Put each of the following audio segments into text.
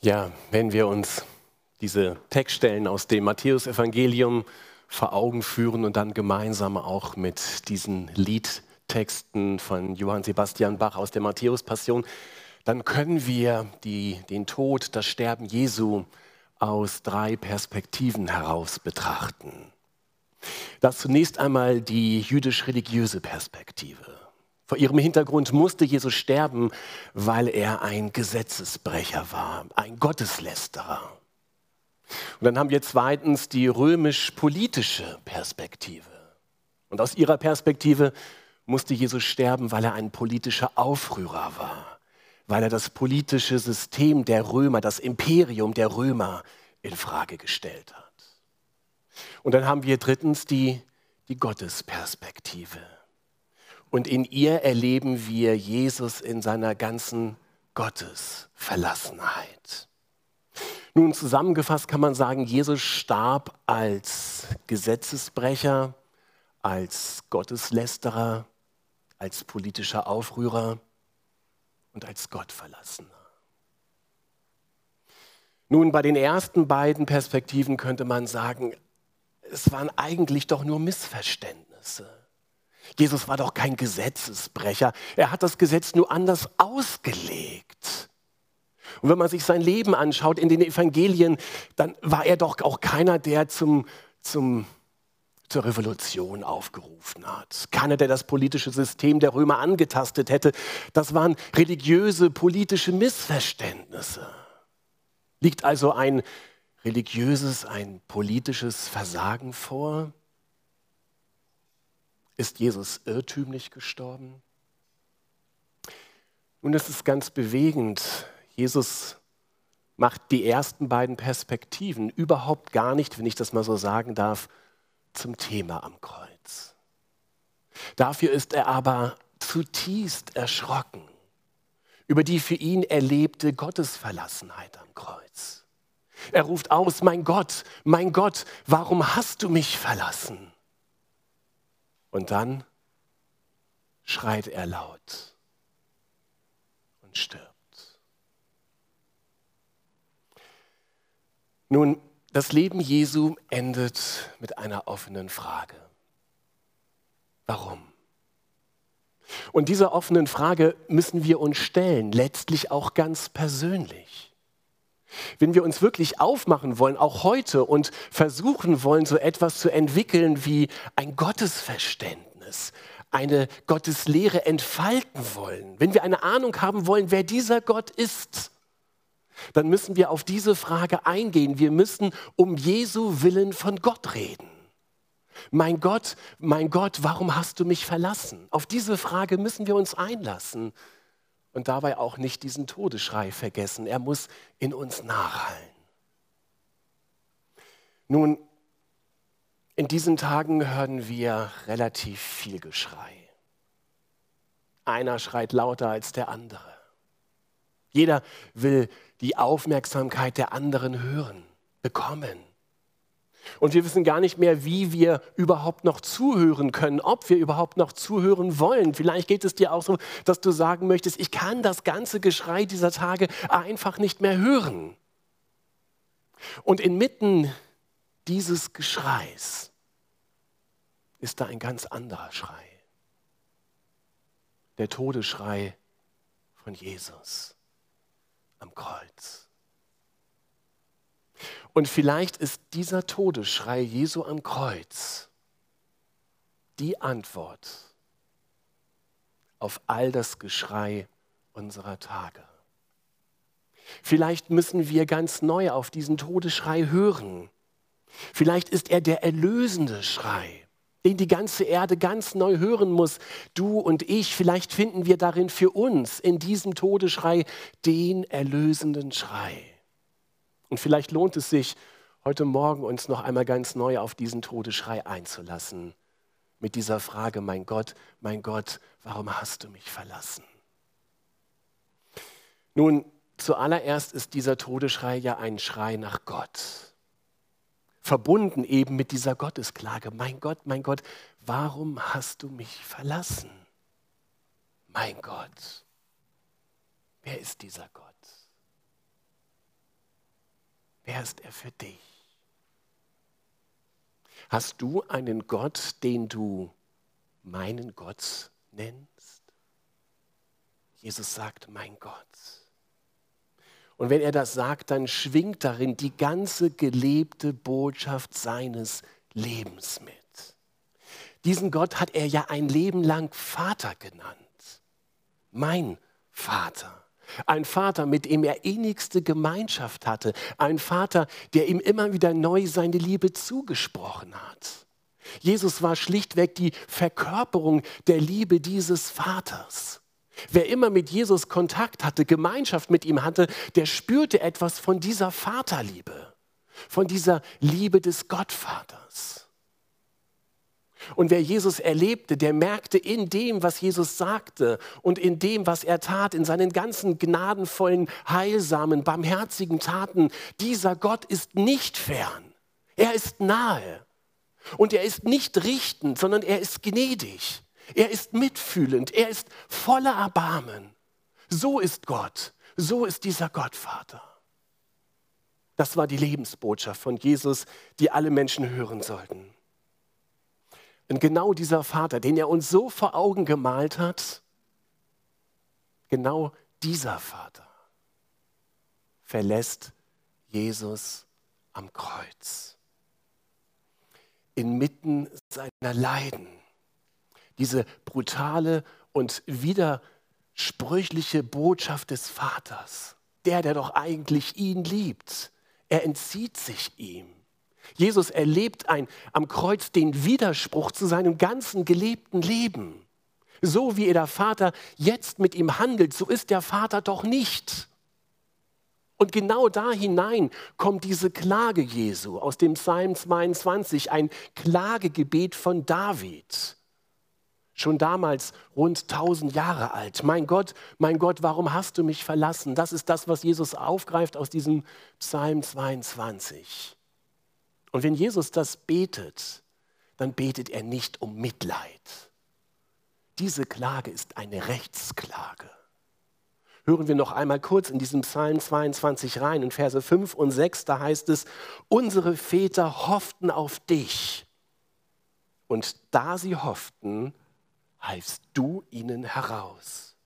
Ja, wenn wir uns diese Textstellen aus dem Matthäusevangelium vor Augen führen und dann gemeinsam auch mit diesen Liedtexten von Johann Sebastian Bach aus der Matthäus-Passion, dann können wir die, den Tod, das Sterben Jesu aus drei Perspektiven heraus betrachten. Das zunächst einmal die jüdisch-religiöse Perspektive. Vor ihrem Hintergrund musste Jesus sterben, weil er ein Gesetzesbrecher war, ein Gotteslästerer. Und dann haben wir zweitens die römisch-politische Perspektive. Und aus ihrer Perspektive musste Jesus sterben, weil er ein politischer Aufrührer war, weil er das politische System der Römer, das Imperium der Römer in Frage gestellt hat. Und dann haben wir drittens die, die Gottesperspektive. Und in ihr erleben wir Jesus in seiner ganzen Gottesverlassenheit. Nun zusammengefasst kann man sagen, Jesus starb als Gesetzesbrecher, als Gotteslästerer, als politischer Aufrührer und als Gottverlassener. Nun, bei den ersten beiden Perspektiven könnte man sagen, es waren eigentlich doch nur Missverständnisse. Jesus war doch kein Gesetzesbrecher. Er hat das Gesetz nur anders ausgelegt. Und wenn man sich sein Leben anschaut in den Evangelien, dann war er doch auch keiner, der zum, zum, zur Revolution aufgerufen hat. Keiner, der das politische System der Römer angetastet hätte. Das waren religiöse, politische Missverständnisse. Liegt also ein religiöses, ein politisches Versagen vor? Ist Jesus irrtümlich gestorben? Nun, es ist ganz bewegend. Jesus macht die ersten beiden Perspektiven überhaupt gar nicht, wenn ich das mal so sagen darf, zum Thema am Kreuz. Dafür ist er aber zutiefst erschrocken über die für ihn erlebte Gottesverlassenheit am Kreuz. Er ruft aus, mein Gott, mein Gott, warum hast du mich verlassen? Und dann schreit er laut und stirbt. Nun, das Leben Jesu endet mit einer offenen Frage. Warum? Und dieser offenen Frage müssen wir uns stellen, letztlich auch ganz persönlich. Wenn wir uns wirklich aufmachen wollen, auch heute, und versuchen wollen, so etwas zu entwickeln wie ein Gottesverständnis, eine Gotteslehre entfalten wollen, wenn wir eine Ahnung haben wollen, wer dieser Gott ist, dann müssen wir auf diese Frage eingehen. Wir müssen um Jesu Willen von Gott reden. Mein Gott, mein Gott, warum hast du mich verlassen? Auf diese Frage müssen wir uns einlassen und dabei auch nicht diesen Todesschrei vergessen. Er muss in uns nachhallen. Nun, in diesen Tagen hören wir relativ viel Geschrei. Einer schreit lauter als der andere. Jeder will die Aufmerksamkeit der anderen hören, bekommen. Und wir wissen gar nicht mehr, wie wir überhaupt noch zuhören können, ob wir überhaupt noch zuhören wollen. Vielleicht geht es dir auch so, dass du sagen möchtest, ich kann das ganze Geschrei dieser Tage einfach nicht mehr hören. Und inmitten dieses Geschreis ist da ein ganz anderer Schrei. Der Todesschrei von Jesus am Kreuz. Und vielleicht ist dieser Todesschrei Jesu am Kreuz die Antwort auf all das Geschrei unserer Tage. Vielleicht müssen wir ganz neu auf diesen Todesschrei hören. Vielleicht ist er der erlösende Schrei, den die ganze Erde ganz neu hören muss. Du und ich, vielleicht finden wir darin für uns in diesem Todesschrei den erlösenden Schrei. Und vielleicht lohnt es sich, heute Morgen uns noch einmal ganz neu auf diesen Todesschrei einzulassen. Mit dieser Frage, mein Gott, mein Gott, warum hast du mich verlassen? Nun, zuallererst ist dieser Todesschrei ja ein Schrei nach Gott. Verbunden eben mit dieser Gottesklage. Mein Gott, mein Gott, warum hast du mich verlassen? Mein Gott, wer ist dieser Gott? Wer ist er für dich? Hast du einen Gott, den du meinen Gott nennst? Jesus sagt, mein Gott. Und wenn er das sagt, dann schwingt darin die ganze gelebte Botschaft seines Lebens mit. Diesen Gott hat er ja ein Leben lang Vater genannt. Mein Vater. Ein Vater, mit dem er innigste Gemeinschaft hatte. Ein Vater, der ihm immer wieder neu seine Liebe zugesprochen hat. Jesus war schlichtweg die Verkörperung der Liebe dieses Vaters. Wer immer mit Jesus Kontakt hatte, Gemeinschaft mit ihm hatte, der spürte etwas von dieser Vaterliebe, von dieser Liebe des Gottvaters. Und wer Jesus erlebte, der merkte in dem, was Jesus sagte und in dem, was er tat, in seinen ganzen gnadenvollen, heilsamen, barmherzigen Taten, dieser Gott ist nicht fern. Er ist nahe. Und er ist nicht richtend, sondern er ist gnädig. Er ist mitfühlend. Er ist voller Erbarmen. So ist Gott. So ist dieser Gottvater. Das war die Lebensbotschaft von Jesus, die alle Menschen hören sollten. Und genau dieser Vater, den er uns so vor Augen gemalt hat, genau dieser Vater verlässt Jesus am Kreuz. Inmitten seiner Leiden. Diese brutale und widersprüchliche Botschaft des Vaters. Der, der doch eigentlich ihn liebt. Er entzieht sich ihm. Jesus erlebt ein, am Kreuz den Widerspruch zu seinem ganzen gelebten Leben. So wie er der Vater jetzt mit ihm handelt, so ist der Vater doch nicht. Und genau da hinein kommt diese Klage Jesu aus dem Psalm 22, ein Klagegebet von David. Schon damals rund 1000 Jahre alt. Mein Gott, mein Gott, warum hast du mich verlassen? Das ist das, was Jesus aufgreift aus diesem Psalm 22. Und wenn Jesus das betet, dann betet er nicht um Mitleid. Diese Klage ist eine Rechtsklage. Hören wir noch einmal kurz in diesem Psalm 22 rein, in Verse 5 und 6, da heißt es, unsere Väter hofften auf dich. Und da sie hofften, halfst du ihnen heraus.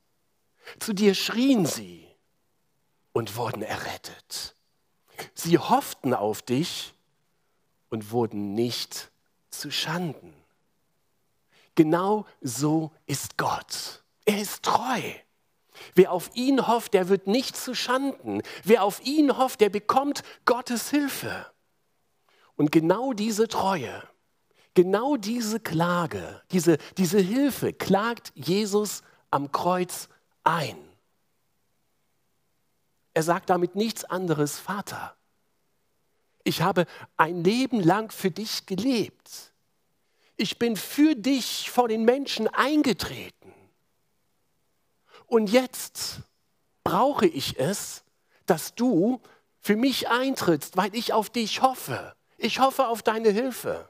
Zu dir schrien sie und wurden errettet. Sie hofften auf dich und wurden nicht zu Schanden. Genau so ist Gott. Er ist treu. Wer auf ihn hofft, der wird nicht zu Schanden. Wer auf ihn hofft, der bekommt Gottes Hilfe. Und genau diese Treue, genau diese Klage, diese, diese Hilfe klagt Jesus am Kreuz ein. Er sagt damit nichts anderes, Vater, ich habe ein Leben lang für dich gelebt. Ich bin für dich vor den Menschen eingetreten. Und jetzt brauche ich es, dass du für mich eintrittst, weil ich auf dich hoffe. Ich hoffe auf deine Hilfe.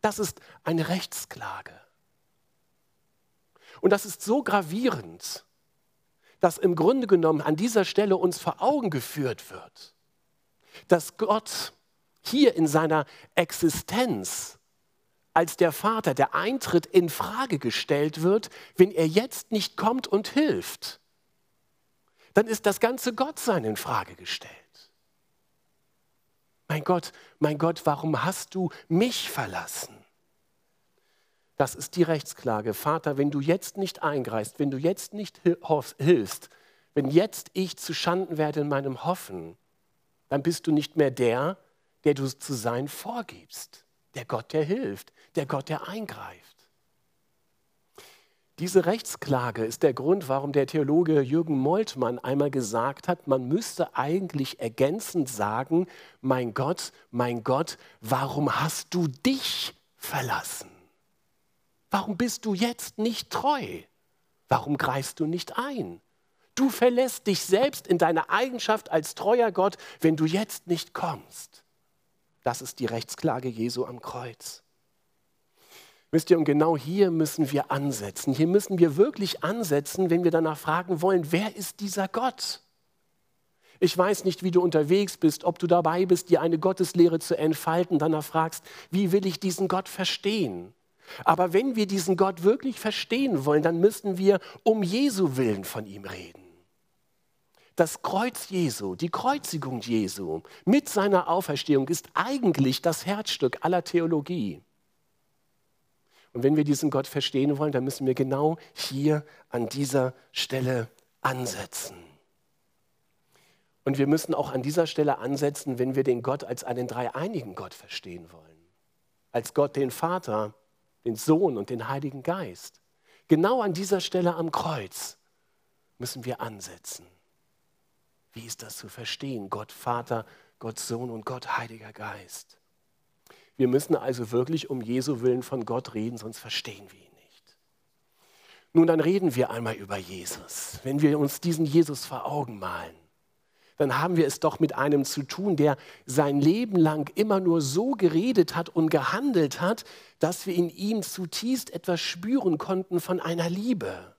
Das ist eine Rechtsklage. Und das ist so gravierend, dass im Grunde genommen an dieser Stelle uns vor Augen geführt wird dass Gott hier in seiner Existenz als der Vater, der Eintritt in Frage gestellt wird, wenn er jetzt nicht kommt und hilft, dann ist das ganze Gottsein in Frage gestellt. Mein Gott, mein Gott, warum hast du mich verlassen? Das ist die Rechtsklage. Vater, wenn du jetzt nicht eingreifst, wenn du jetzt nicht hilfst, wenn jetzt ich zu Schanden werde in meinem Hoffen, dann bist du nicht mehr der, der du zu sein vorgibst. Der Gott, der hilft, der Gott, der eingreift. Diese Rechtsklage ist der Grund, warum der Theologe Jürgen Moltmann einmal gesagt hat, man müsste eigentlich ergänzend sagen, mein Gott, mein Gott, warum hast du dich verlassen? Warum bist du jetzt nicht treu? Warum greifst du nicht ein? Du verlässt dich selbst in deiner Eigenschaft als treuer Gott, wenn du jetzt nicht kommst. Das ist die Rechtsklage Jesu am Kreuz. Wisst ihr, und genau hier müssen wir ansetzen. Hier müssen wir wirklich ansetzen, wenn wir danach fragen wollen, wer ist dieser Gott? Ich weiß nicht, wie du unterwegs bist, ob du dabei bist, dir eine Gotteslehre zu entfalten, danach fragst, wie will ich diesen Gott verstehen? Aber wenn wir diesen Gott wirklich verstehen wollen, dann müssen wir um Jesu willen von ihm reden. Das Kreuz Jesu, die Kreuzigung Jesu mit seiner Auferstehung ist eigentlich das Herzstück aller Theologie. Und wenn wir diesen Gott verstehen wollen, dann müssen wir genau hier an dieser Stelle ansetzen. Und wir müssen auch an dieser Stelle ansetzen, wenn wir den Gott als einen dreieinigen Gott verstehen wollen. Als Gott den Vater, den Sohn und den Heiligen Geist. Genau an dieser Stelle am Kreuz müssen wir ansetzen. Wie ist das zu verstehen? Gott Vater, Gott Sohn und Gott Heiliger Geist. Wir müssen also wirklich um Jesu Willen von Gott reden, sonst verstehen wir ihn nicht. Nun, dann reden wir einmal über Jesus. Wenn wir uns diesen Jesus vor Augen malen, dann haben wir es doch mit einem zu tun, der sein Leben lang immer nur so geredet hat und gehandelt hat, dass wir in ihm zutiefst etwas spüren konnten von einer Liebe.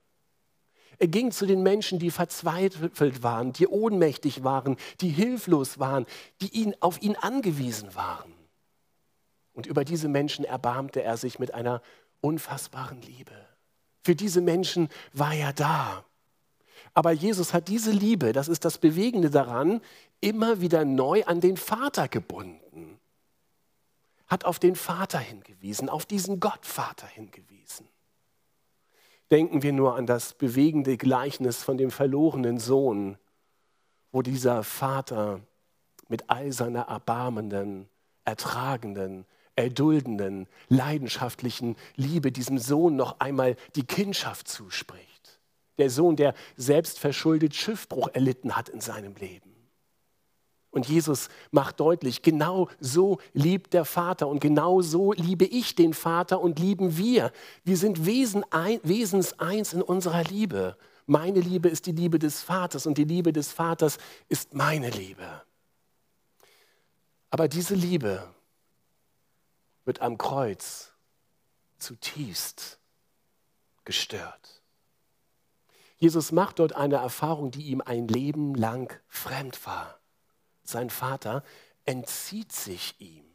Er ging zu den Menschen, die verzweifelt waren, die ohnmächtig waren, die hilflos waren, die ihn, auf ihn angewiesen waren. Und über diese Menschen erbarmte er sich mit einer unfassbaren Liebe. Für diese Menschen war er da. Aber Jesus hat diese Liebe, das ist das Bewegende daran, immer wieder neu an den Vater gebunden. Hat auf den Vater hingewiesen, auf diesen Gottvater hingewiesen. Denken wir nur an das bewegende Gleichnis von dem verlorenen Sohn, wo dieser Vater mit all seiner erbarmenden, ertragenden, erduldenden, leidenschaftlichen Liebe diesem Sohn noch einmal die Kindschaft zuspricht der Sohn, der selbstverschuldet Schiffbruch erlitten hat in seinem Leben. Und Jesus macht deutlich, genau so liebt der Vater und genau so liebe ich den Vater und lieben wir. Wir sind Wesen ein, Wesens eins in unserer Liebe. Meine Liebe ist die Liebe des Vaters und die Liebe des Vaters ist meine Liebe. Aber diese Liebe wird am Kreuz zutiefst gestört. Jesus macht dort eine Erfahrung, die ihm ein Leben lang fremd war. Sein Vater entzieht sich ihm.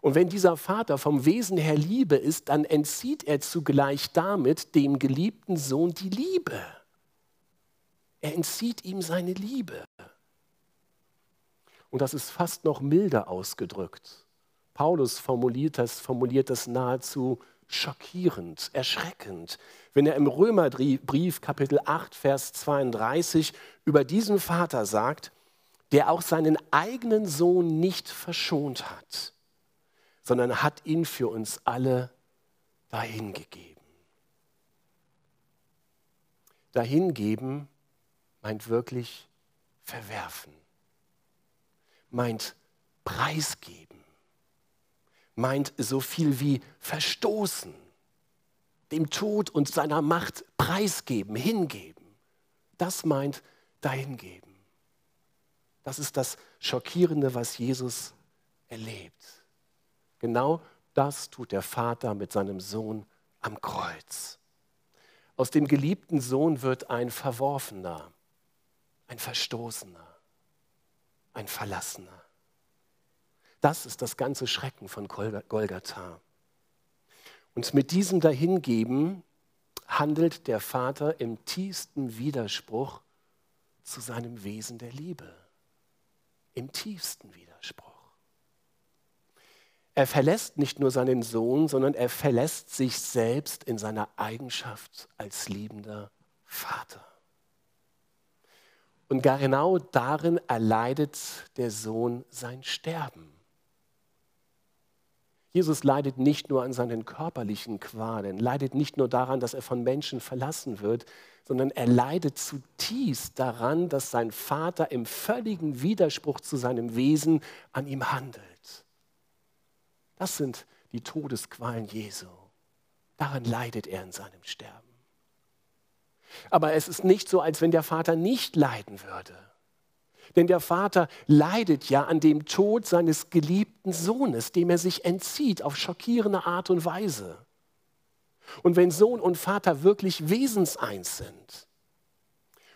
Und wenn dieser Vater vom Wesen her Liebe ist, dann entzieht er zugleich damit dem geliebten Sohn die Liebe. Er entzieht ihm seine Liebe. Und das ist fast noch milder ausgedrückt. Paulus formuliert das, formuliert das nahezu schockierend, erschreckend, wenn er im Römerbrief Kapitel 8, Vers 32 über diesen Vater sagt, der auch seinen eigenen Sohn nicht verschont hat, sondern hat ihn für uns alle dahingegeben. Dahingeben meint wirklich verwerfen, meint preisgeben meint so viel wie verstoßen, dem Tod und seiner Macht preisgeben, hingeben. Das meint dahingeben. Das ist das Schockierende, was Jesus erlebt. Genau das tut der Vater mit seinem Sohn am Kreuz. Aus dem geliebten Sohn wird ein Verworfener, ein Verstoßener, ein Verlassener. Das ist das ganze Schrecken von Golgatha. Und mit diesem Dahingeben handelt der Vater im tiefsten Widerspruch zu seinem Wesen der Liebe. Im tiefsten Widerspruch. Er verlässt nicht nur seinen Sohn, sondern er verlässt sich selbst in seiner Eigenschaft als liebender Vater. Und genau darin erleidet der Sohn sein Sterben. Jesus leidet nicht nur an seinen körperlichen Qualen, leidet nicht nur daran, dass er von Menschen verlassen wird, sondern er leidet zutiefst daran, dass sein Vater im völligen Widerspruch zu seinem Wesen an ihm handelt. Das sind die Todesqualen Jesu. Daran leidet er in seinem Sterben. Aber es ist nicht so, als wenn der Vater nicht leiden würde. Denn der Vater leidet ja an dem Tod seines geliebten Sohnes, dem er sich entzieht auf schockierende Art und Weise. Und wenn Sohn und Vater wirklich wesenseins sind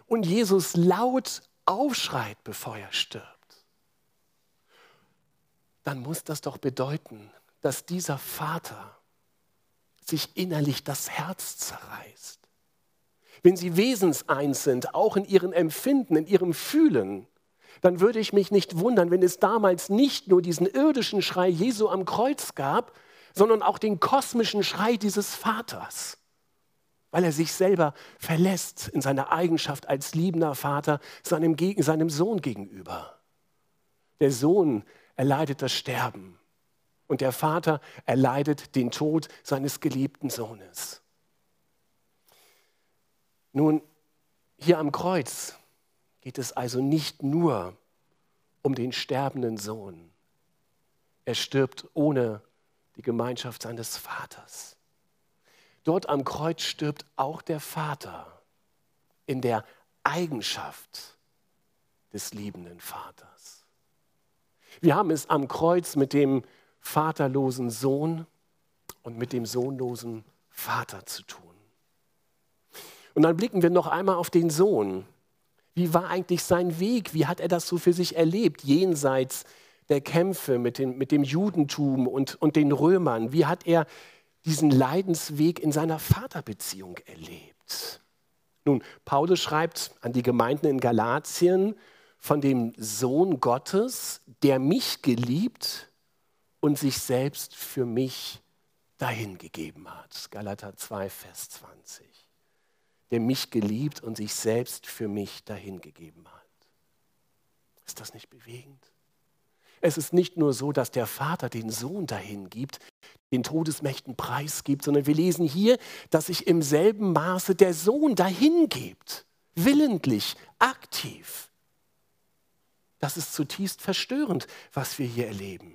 und Jesus laut aufschreit, bevor er stirbt, dann muss das doch bedeuten, dass dieser Vater sich innerlich das Herz zerreißt. Wenn sie wesenseins sind, auch in ihren Empfinden, in ihrem Fühlen, dann würde ich mich nicht wundern, wenn es damals nicht nur diesen irdischen Schrei Jesu am Kreuz gab, sondern auch den kosmischen Schrei dieses Vaters, weil er sich selber verlässt in seiner Eigenschaft als liebender Vater seinem, seinem Sohn gegenüber. Der Sohn erleidet das Sterben und der Vater erleidet den Tod seines geliebten Sohnes. Nun, hier am Kreuz geht es also nicht nur um den sterbenden Sohn. Er stirbt ohne die Gemeinschaft seines Vaters. Dort am Kreuz stirbt auch der Vater in der Eigenschaft des liebenden Vaters. Wir haben es am Kreuz mit dem vaterlosen Sohn und mit dem sohnlosen Vater zu tun. Und dann blicken wir noch einmal auf den Sohn. Wie war eigentlich sein Weg? Wie hat er das so für sich erlebt, jenseits der Kämpfe mit dem, mit dem Judentum und, und den Römern? Wie hat er diesen Leidensweg in seiner Vaterbeziehung erlebt? Nun, Paulus schreibt an die Gemeinden in Galatien von dem Sohn Gottes, der mich geliebt und sich selbst für mich dahingegeben hat. Galater 2, Vers 20. Der mich geliebt und sich selbst für mich dahingegeben hat. Ist das nicht bewegend? Es ist nicht nur so, dass der Vater den Sohn dahin gibt, den Todesmächten preisgibt, sondern wir lesen hier, dass sich im selben Maße der Sohn dahin gibt, willentlich, aktiv. Das ist zutiefst verstörend, was wir hier erleben.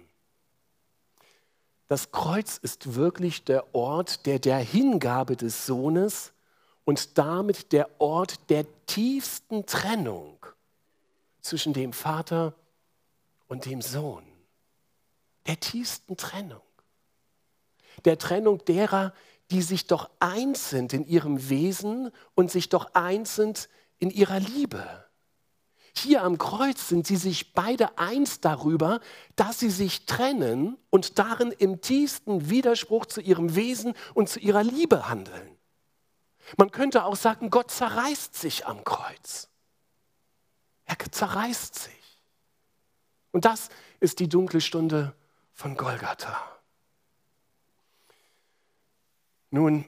Das Kreuz ist wirklich der Ort der, der Hingabe des Sohnes und damit der Ort der tiefsten Trennung zwischen dem Vater und dem Sohn. Der tiefsten Trennung. Der Trennung derer, die sich doch eins sind in ihrem Wesen und sich doch eins sind in ihrer Liebe. Hier am Kreuz sind sie sich beide eins darüber, dass sie sich trennen und darin im tiefsten Widerspruch zu ihrem Wesen und zu ihrer Liebe handeln. Man könnte auch sagen, Gott zerreißt sich am Kreuz. Er zerreißt sich. Und das ist die dunkle Stunde von Golgatha. Nun,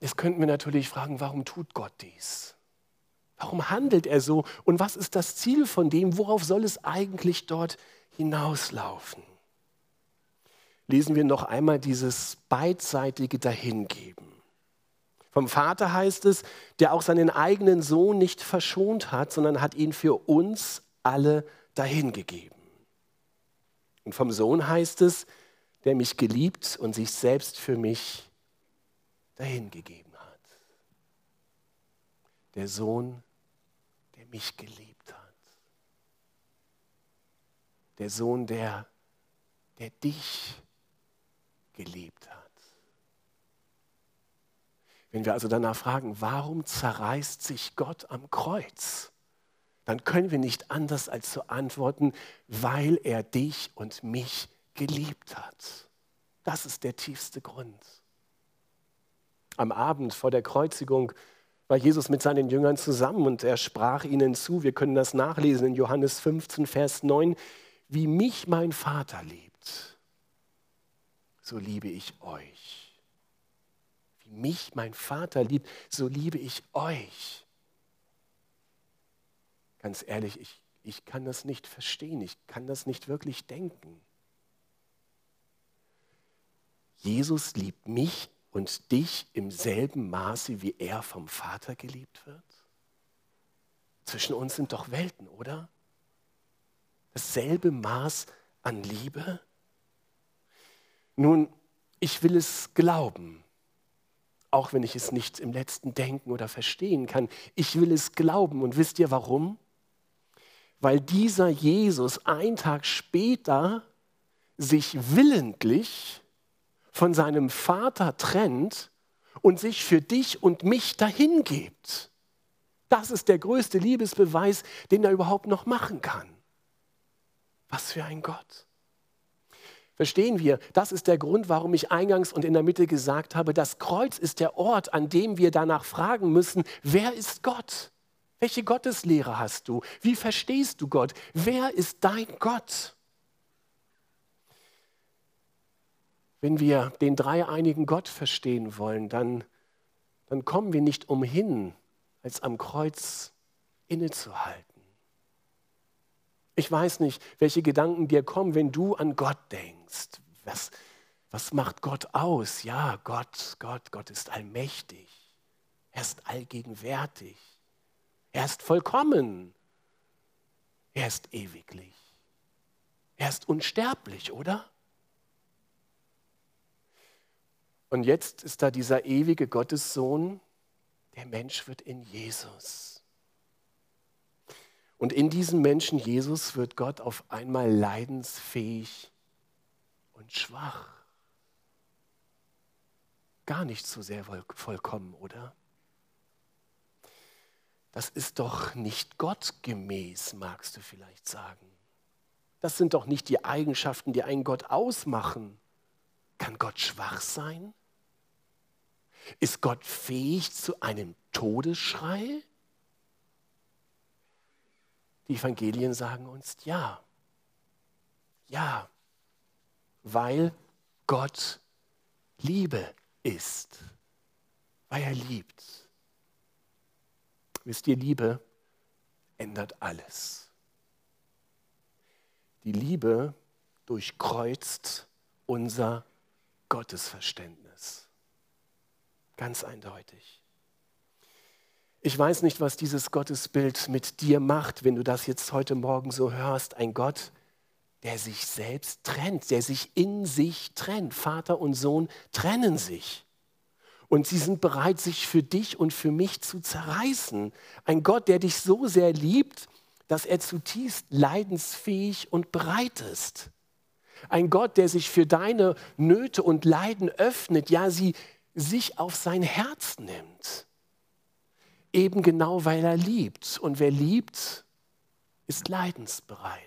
jetzt könnten wir natürlich fragen, warum tut Gott dies? Warum handelt er so? Und was ist das Ziel von dem? Worauf soll es eigentlich dort hinauslaufen? Lesen wir noch einmal dieses beidseitige Dahingeben. Vom Vater heißt es, der auch seinen eigenen Sohn nicht verschont hat, sondern hat ihn für uns alle dahingegeben. Und vom Sohn heißt es, der mich geliebt und sich selbst für mich dahingegeben hat. Der Sohn, der mich geliebt hat. Der Sohn, der, der dich geliebt hat. Wenn wir also danach fragen, warum zerreißt sich Gott am Kreuz? dann können wir nicht anders als zu antworten, weil er dich und mich geliebt hat. Das ist der tiefste Grund. Am Abend vor der Kreuzigung war Jesus mit seinen Jüngern zusammen und er sprach ihnen zu, wir können das nachlesen in Johannes 15, Vers 9, wie mich mein Vater liebt, so liebe ich euch. Wie mich mein Vater liebt, so liebe ich euch. Ganz ehrlich, ich, ich kann das nicht verstehen, ich kann das nicht wirklich denken. Jesus liebt mich und dich im selben Maße, wie er vom Vater geliebt wird? Zwischen uns sind doch Welten, oder? Dasselbe Maß an Liebe? Nun, ich will es glauben, auch wenn ich es nicht im letzten denken oder verstehen kann. Ich will es glauben und wisst ihr warum? weil dieser Jesus ein Tag später sich willentlich von seinem Vater trennt und sich für dich und mich dahingibt. Das ist der größte Liebesbeweis, den er überhaupt noch machen kann. Was für ein Gott. Verstehen wir, das ist der Grund, warum ich eingangs und in der Mitte gesagt habe, das Kreuz ist der Ort, an dem wir danach fragen müssen, wer ist Gott? Welche Gotteslehre hast du? Wie verstehst du Gott? Wer ist dein Gott? Wenn wir den dreieinigen Gott verstehen wollen, dann, dann kommen wir nicht umhin, als am Kreuz innezuhalten. Ich weiß nicht, welche Gedanken dir kommen, wenn du an Gott denkst. Was, was macht Gott aus? Ja, Gott, Gott, Gott ist allmächtig. Er ist allgegenwärtig. Er ist vollkommen. Er ist ewiglich. Er ist unsterblich, oder? Und jetzt ist da dieser ewige Gottessohn, der Mensch wird in Jesus. Und in diesem Menschen Jesus wird Gott auf einmal leidensfähig und schwach. Gar nicht so sehr vollkommen, oder? Das ist doch nicht gottgemäß, magst du vielleicht sagen. Das sind doch nicht die Eigenschaften, die einen Gott ausmachen. Kann Gott schwach sein? Ist Gott fähig zu einem Todesschrei? Die Evangelien sagen uns ja. Ja, weil Gott Liebe ist, weil er liebt. Wisst ihr, Liebe ändert alles. Die Liebe durchkreuzt unser Gottesverständnis. Ganz eindeutig. Ich weiß nicht, was dieses Gottesbild mit dir macht, wenn du das jetzt heute Morgen so hörst. Ein Gott, der sich selbst trennt, der sich in sich trennt. Vater und Sohn trennen sich. Und sie sind bereit, sich für dich und für mich zu zerreißen. Ein Gott, der dich so sehr liebt, dass er zutiefst leidensfähig und bereit ist. Ein Gott, der sich für deine Nöte und Leiden öffnet, ja, sie sich auf sein Herz nimmt. Eben genau, weil er liebt. Und wer liebt, ist leidensbereit.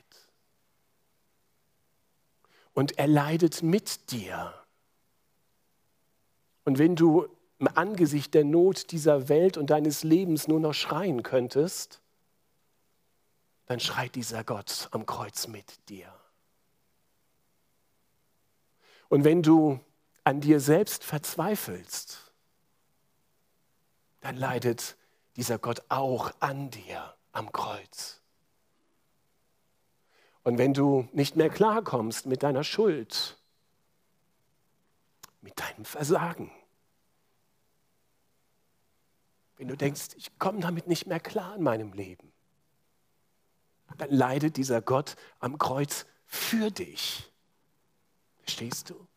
Und er leidet mit dir. Und wenn du im Angesicht der Not dieser Welt und deines Lebens nur noch schreien könntest, dann schreit dieser Gott am Kreuz mit dir. Und wenn du an dir selbst verzweifelst, dann leidet dieser Gott auch an dir am Kreuz. Und wenn du nicht mehr klarkommst mit deiner Schuld, mit deinem Versagen, wenn du denkst, ich komme damit nicht mehr klar in meinem Leben, dann leidet dieser Gott am Kreuz für dich. Verstehst du?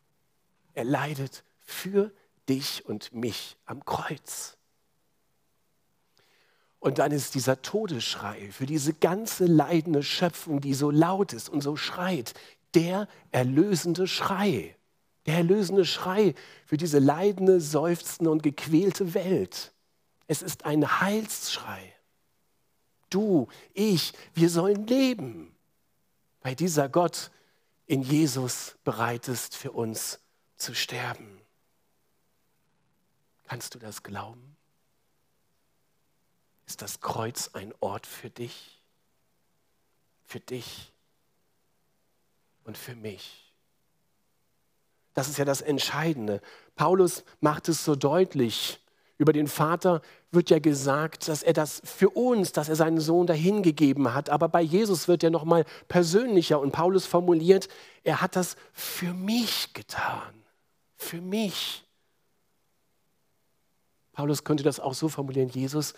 Er leidet für dich und mich am Kreuz. Und dann ist dieser Todesschrei für diese ganze leidende Schöpfung, die so laut ist und so schreit, der erlösende Schrei. Der erlösende Schrei für diese leidende, seufzende und gequälte Welt. Es ist ein Heilsschrei. Du, ich, wir sollen leben, weil dieser Gott in Jesus bereit ist, für uns zu sterben. Kannst du das glauben? Ist das Kreuz ein Ort für dich? Für dich und für mich? Das ist ja das Entscheidende. Paulus macht es so deutlich. Über den Vater wird ja gesagt, dass er das für uns, dass er seinen Sohn dahingegeben hat. Aber bei Jesus wird er noch mal persönlicher und Paulus formuliert, er hat das für mich getan. Für mich. Paulus könnte das auch so formulieren, Jesus,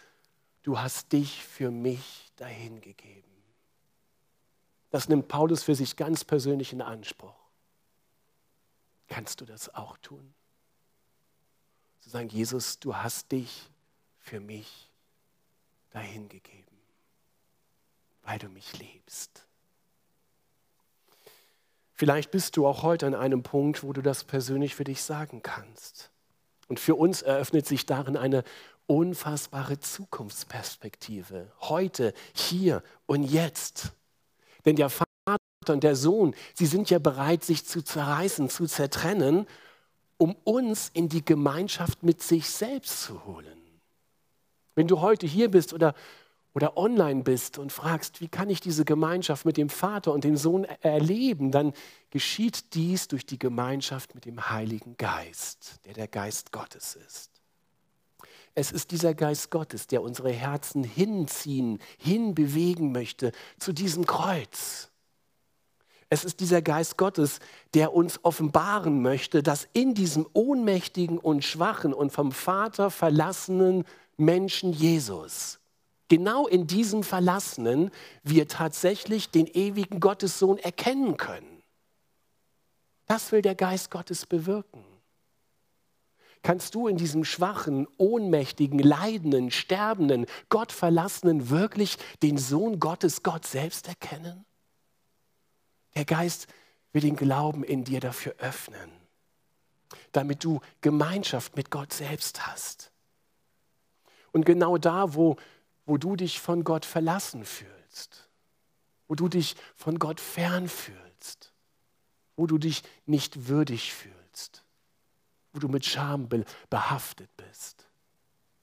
du hast dich für mich dahingegeben. Das nimmt Paulus für sich ganz persönlich in Anspruch. Kannst du das auch tun? Zu sagen, Jesus, du hast dich für mich dahingegeben, weil du mich liebst. Vielleicht bist du auch heute an einem Punkt, wo du das persönlich für dich sagen kannst. Und für uns eröffnet sich darin eine unfassbare Zukunftsperspektive. Heute, hier und jetzt. Denn der Vater und der Sohn, sie sind ja bereit, sich zu zerreißen, zu zertrennen, um uns in die Gemeinschaft mit sich selbst zu holen. Wenn du heute hier bist oder, oder online bist und fragst, wie kann ich diese Gemeinschaft mit dem Vater und dem Sohn erleben, dann geschieht dies durch die Gemeinschaft mit dem Heiligen Geist, der der Geist Gottes ist. Es ist dieser Geist Gottes, der unsere Herzen hinziehen, hinbewegen möchte zu diesem Kreuz. Es ist dieser Geist Gottes, der uns offenbaren möchte, dass in diesem ohnmächtigen und schwachen und vom Vater verlassenen Menschen Jesus, genau in diesem Verlassenen, wir tatsächlich den ewigen Gottessohn erkennen können. Das will der Geist Gottes bewirken kannst du in diesem schwachen, ohnmächtigen, leidenden, sterbenden, Gottverlassenen wirklich den Sohn Gottes, Gott selbst erkennen? Der Geist will den Glauben in dir dafür öffnen, damit du Gemeinschaft mit Gott selbst hast. Und genau da, wo, wo du dich von Gott verlassen fühlst, wo du dich von Gott fern fühlst, wo du dich nicht würdig fühlst, wo du mit Scham behaftet bist,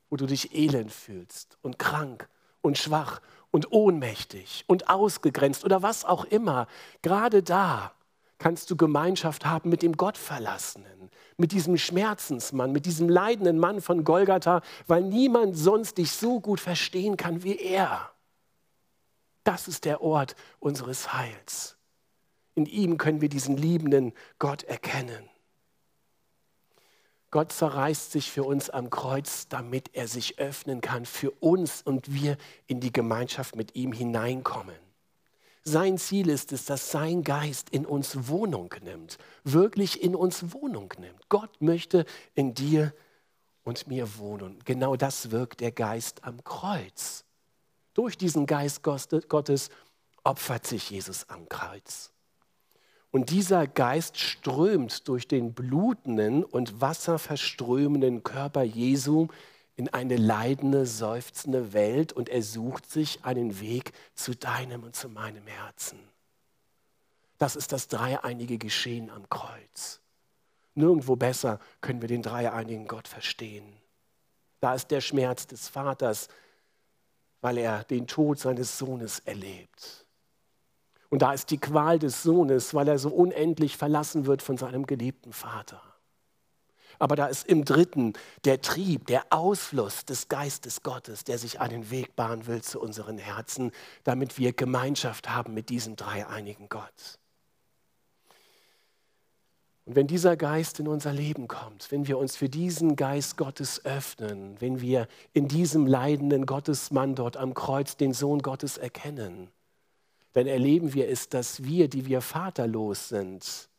wo du dich elend fühlst und krank und schwach und ohnmächtig und ausgegrenzt oder was auch immer, gerade da kannst du Gemeinschaft haben mit dem Gottverlassenen, mit diesem Schmerzensmann, mit diesem leidenden Mann von Golgatha, weil niemand sonst dich so gut verstehen kann wie er. Das ist der Ort unseres Heils. In ihm können wir diesen liebenden Gott erkennen. Gott zerreißt sich für uns am Kreuz, damit er sich öffnen kann für uns und wir in die Gemeinschaft mit ihm hineinkommen. Sein Ziel ist es, dass sein Geist in uns Wohnung nimmt, wirklich in uns Wohnung nimmt. Gott möchte in dir und mir wohnen. Genau das wirkt der Geist am Kreuz. Durch diesen Geist Gottes opfert sich Jesus am Kreuz. Und dieser Geist strömt durch den blutenden und wasserverströmenden Körper Jesu in eine leidende, seufzende Welt und er sucht sich einen Weg zu deinem und zu meinem Herzen. Das ist das dreieinige Geschehen am Kreuz. Nirgendwo besser können wir den dreieinigen Gott verstehen. Da ist der Schmerz des Vaters, weil er den Tod seines Sohnes erlebt. Und da ist die Qual des Sohnes, weil er so unendlich verlassen wird von seinem geliebten Vater. Aber da ist im dritten der Trieb, der Ausfluss des Geistes Gottes, der sich einen Weg bahnen will zu unseren Herzen, damit wir Gemeinschaft haben mit diesem dreieinigen Gott. Und wenn dieser Geist in unser Leben kommt, wenn wir uns für diesen Geist Gottes öffnen, wenn wir in diesem leidenden Gottesmann dort am Kreuz den Sohn Gottes erkennen, dann erleben wir es, dass wir, die wir vaterlos sind,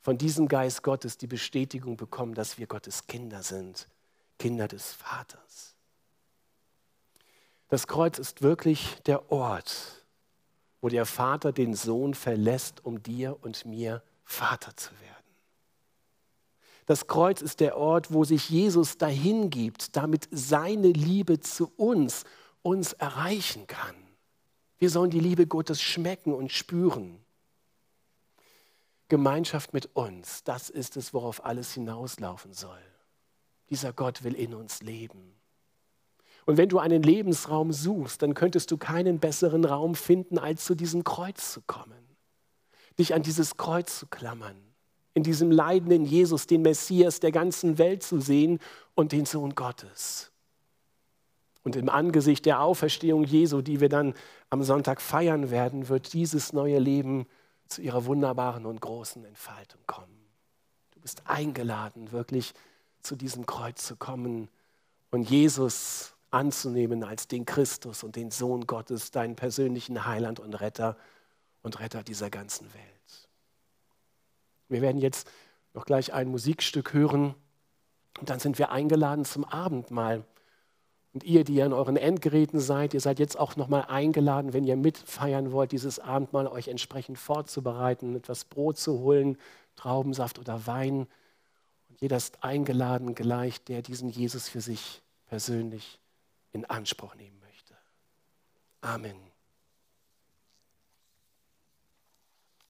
von diesem Geist Gottes die Bestätigung bekommen, dass wir Gottes Kinder sind, Kinder des Vaters. Das Kreuz ist wirklich der Ort, wo der Vater den Sohn verlässt, um dir und mir Vater zu werden. Das Kreuz ist der Ort, wo sich Jesus dahin gibt, damit seine Liebe zu uns uns erreichen kann. Wir sollen die Liebe Gottes schmecken und spüren. Gemeinschaft mit uns, das ist es, worauf alles hinauslaufen soll. Dieser Gott will in uns leben. Und wenn du einen Lebensraum suchst, dann könntest du keinen besseren Raum finden, als zu diesem Kreuz zu kommen. Dich an dieses Kreuz zu klammern, in diesem leidenden Jesus, den Messias der ganzen Welt zu sehen und den Sohn Gottes. Und im Angesicht der Auferstehung Jesu, die wir dann am Sonntag feiern werden, wird dieses neue Leben zu ihrer wunderbaren und großen Entfaltung kommen. Du bist eingeladen, wirklich zu diesem Kreuz zu kommen und Jesus anzunehmen als den Christus und den Sohn Gottes, deinen persönlichen Heiland und Retter und Retter dieser ganzen Welt. Wir werden jetzt noch gleich ein Musikstück hören und dann sind wir eingeladen zum Abendmahl. Und ihr, die ihr an euren Endgeräten seid, ihr seid jetzt auch nochmal eingeladen, wenn ihr mitfeiern wollt, dieses Abendmahl euch entsprechend vorzubereiten, etwas Brot zu holen, Traubensaft oder Wein. Und jeder ist eingeladen gleich, der diesen Jesus für sich persönlich in Anspruch nehmen möchte. Amen.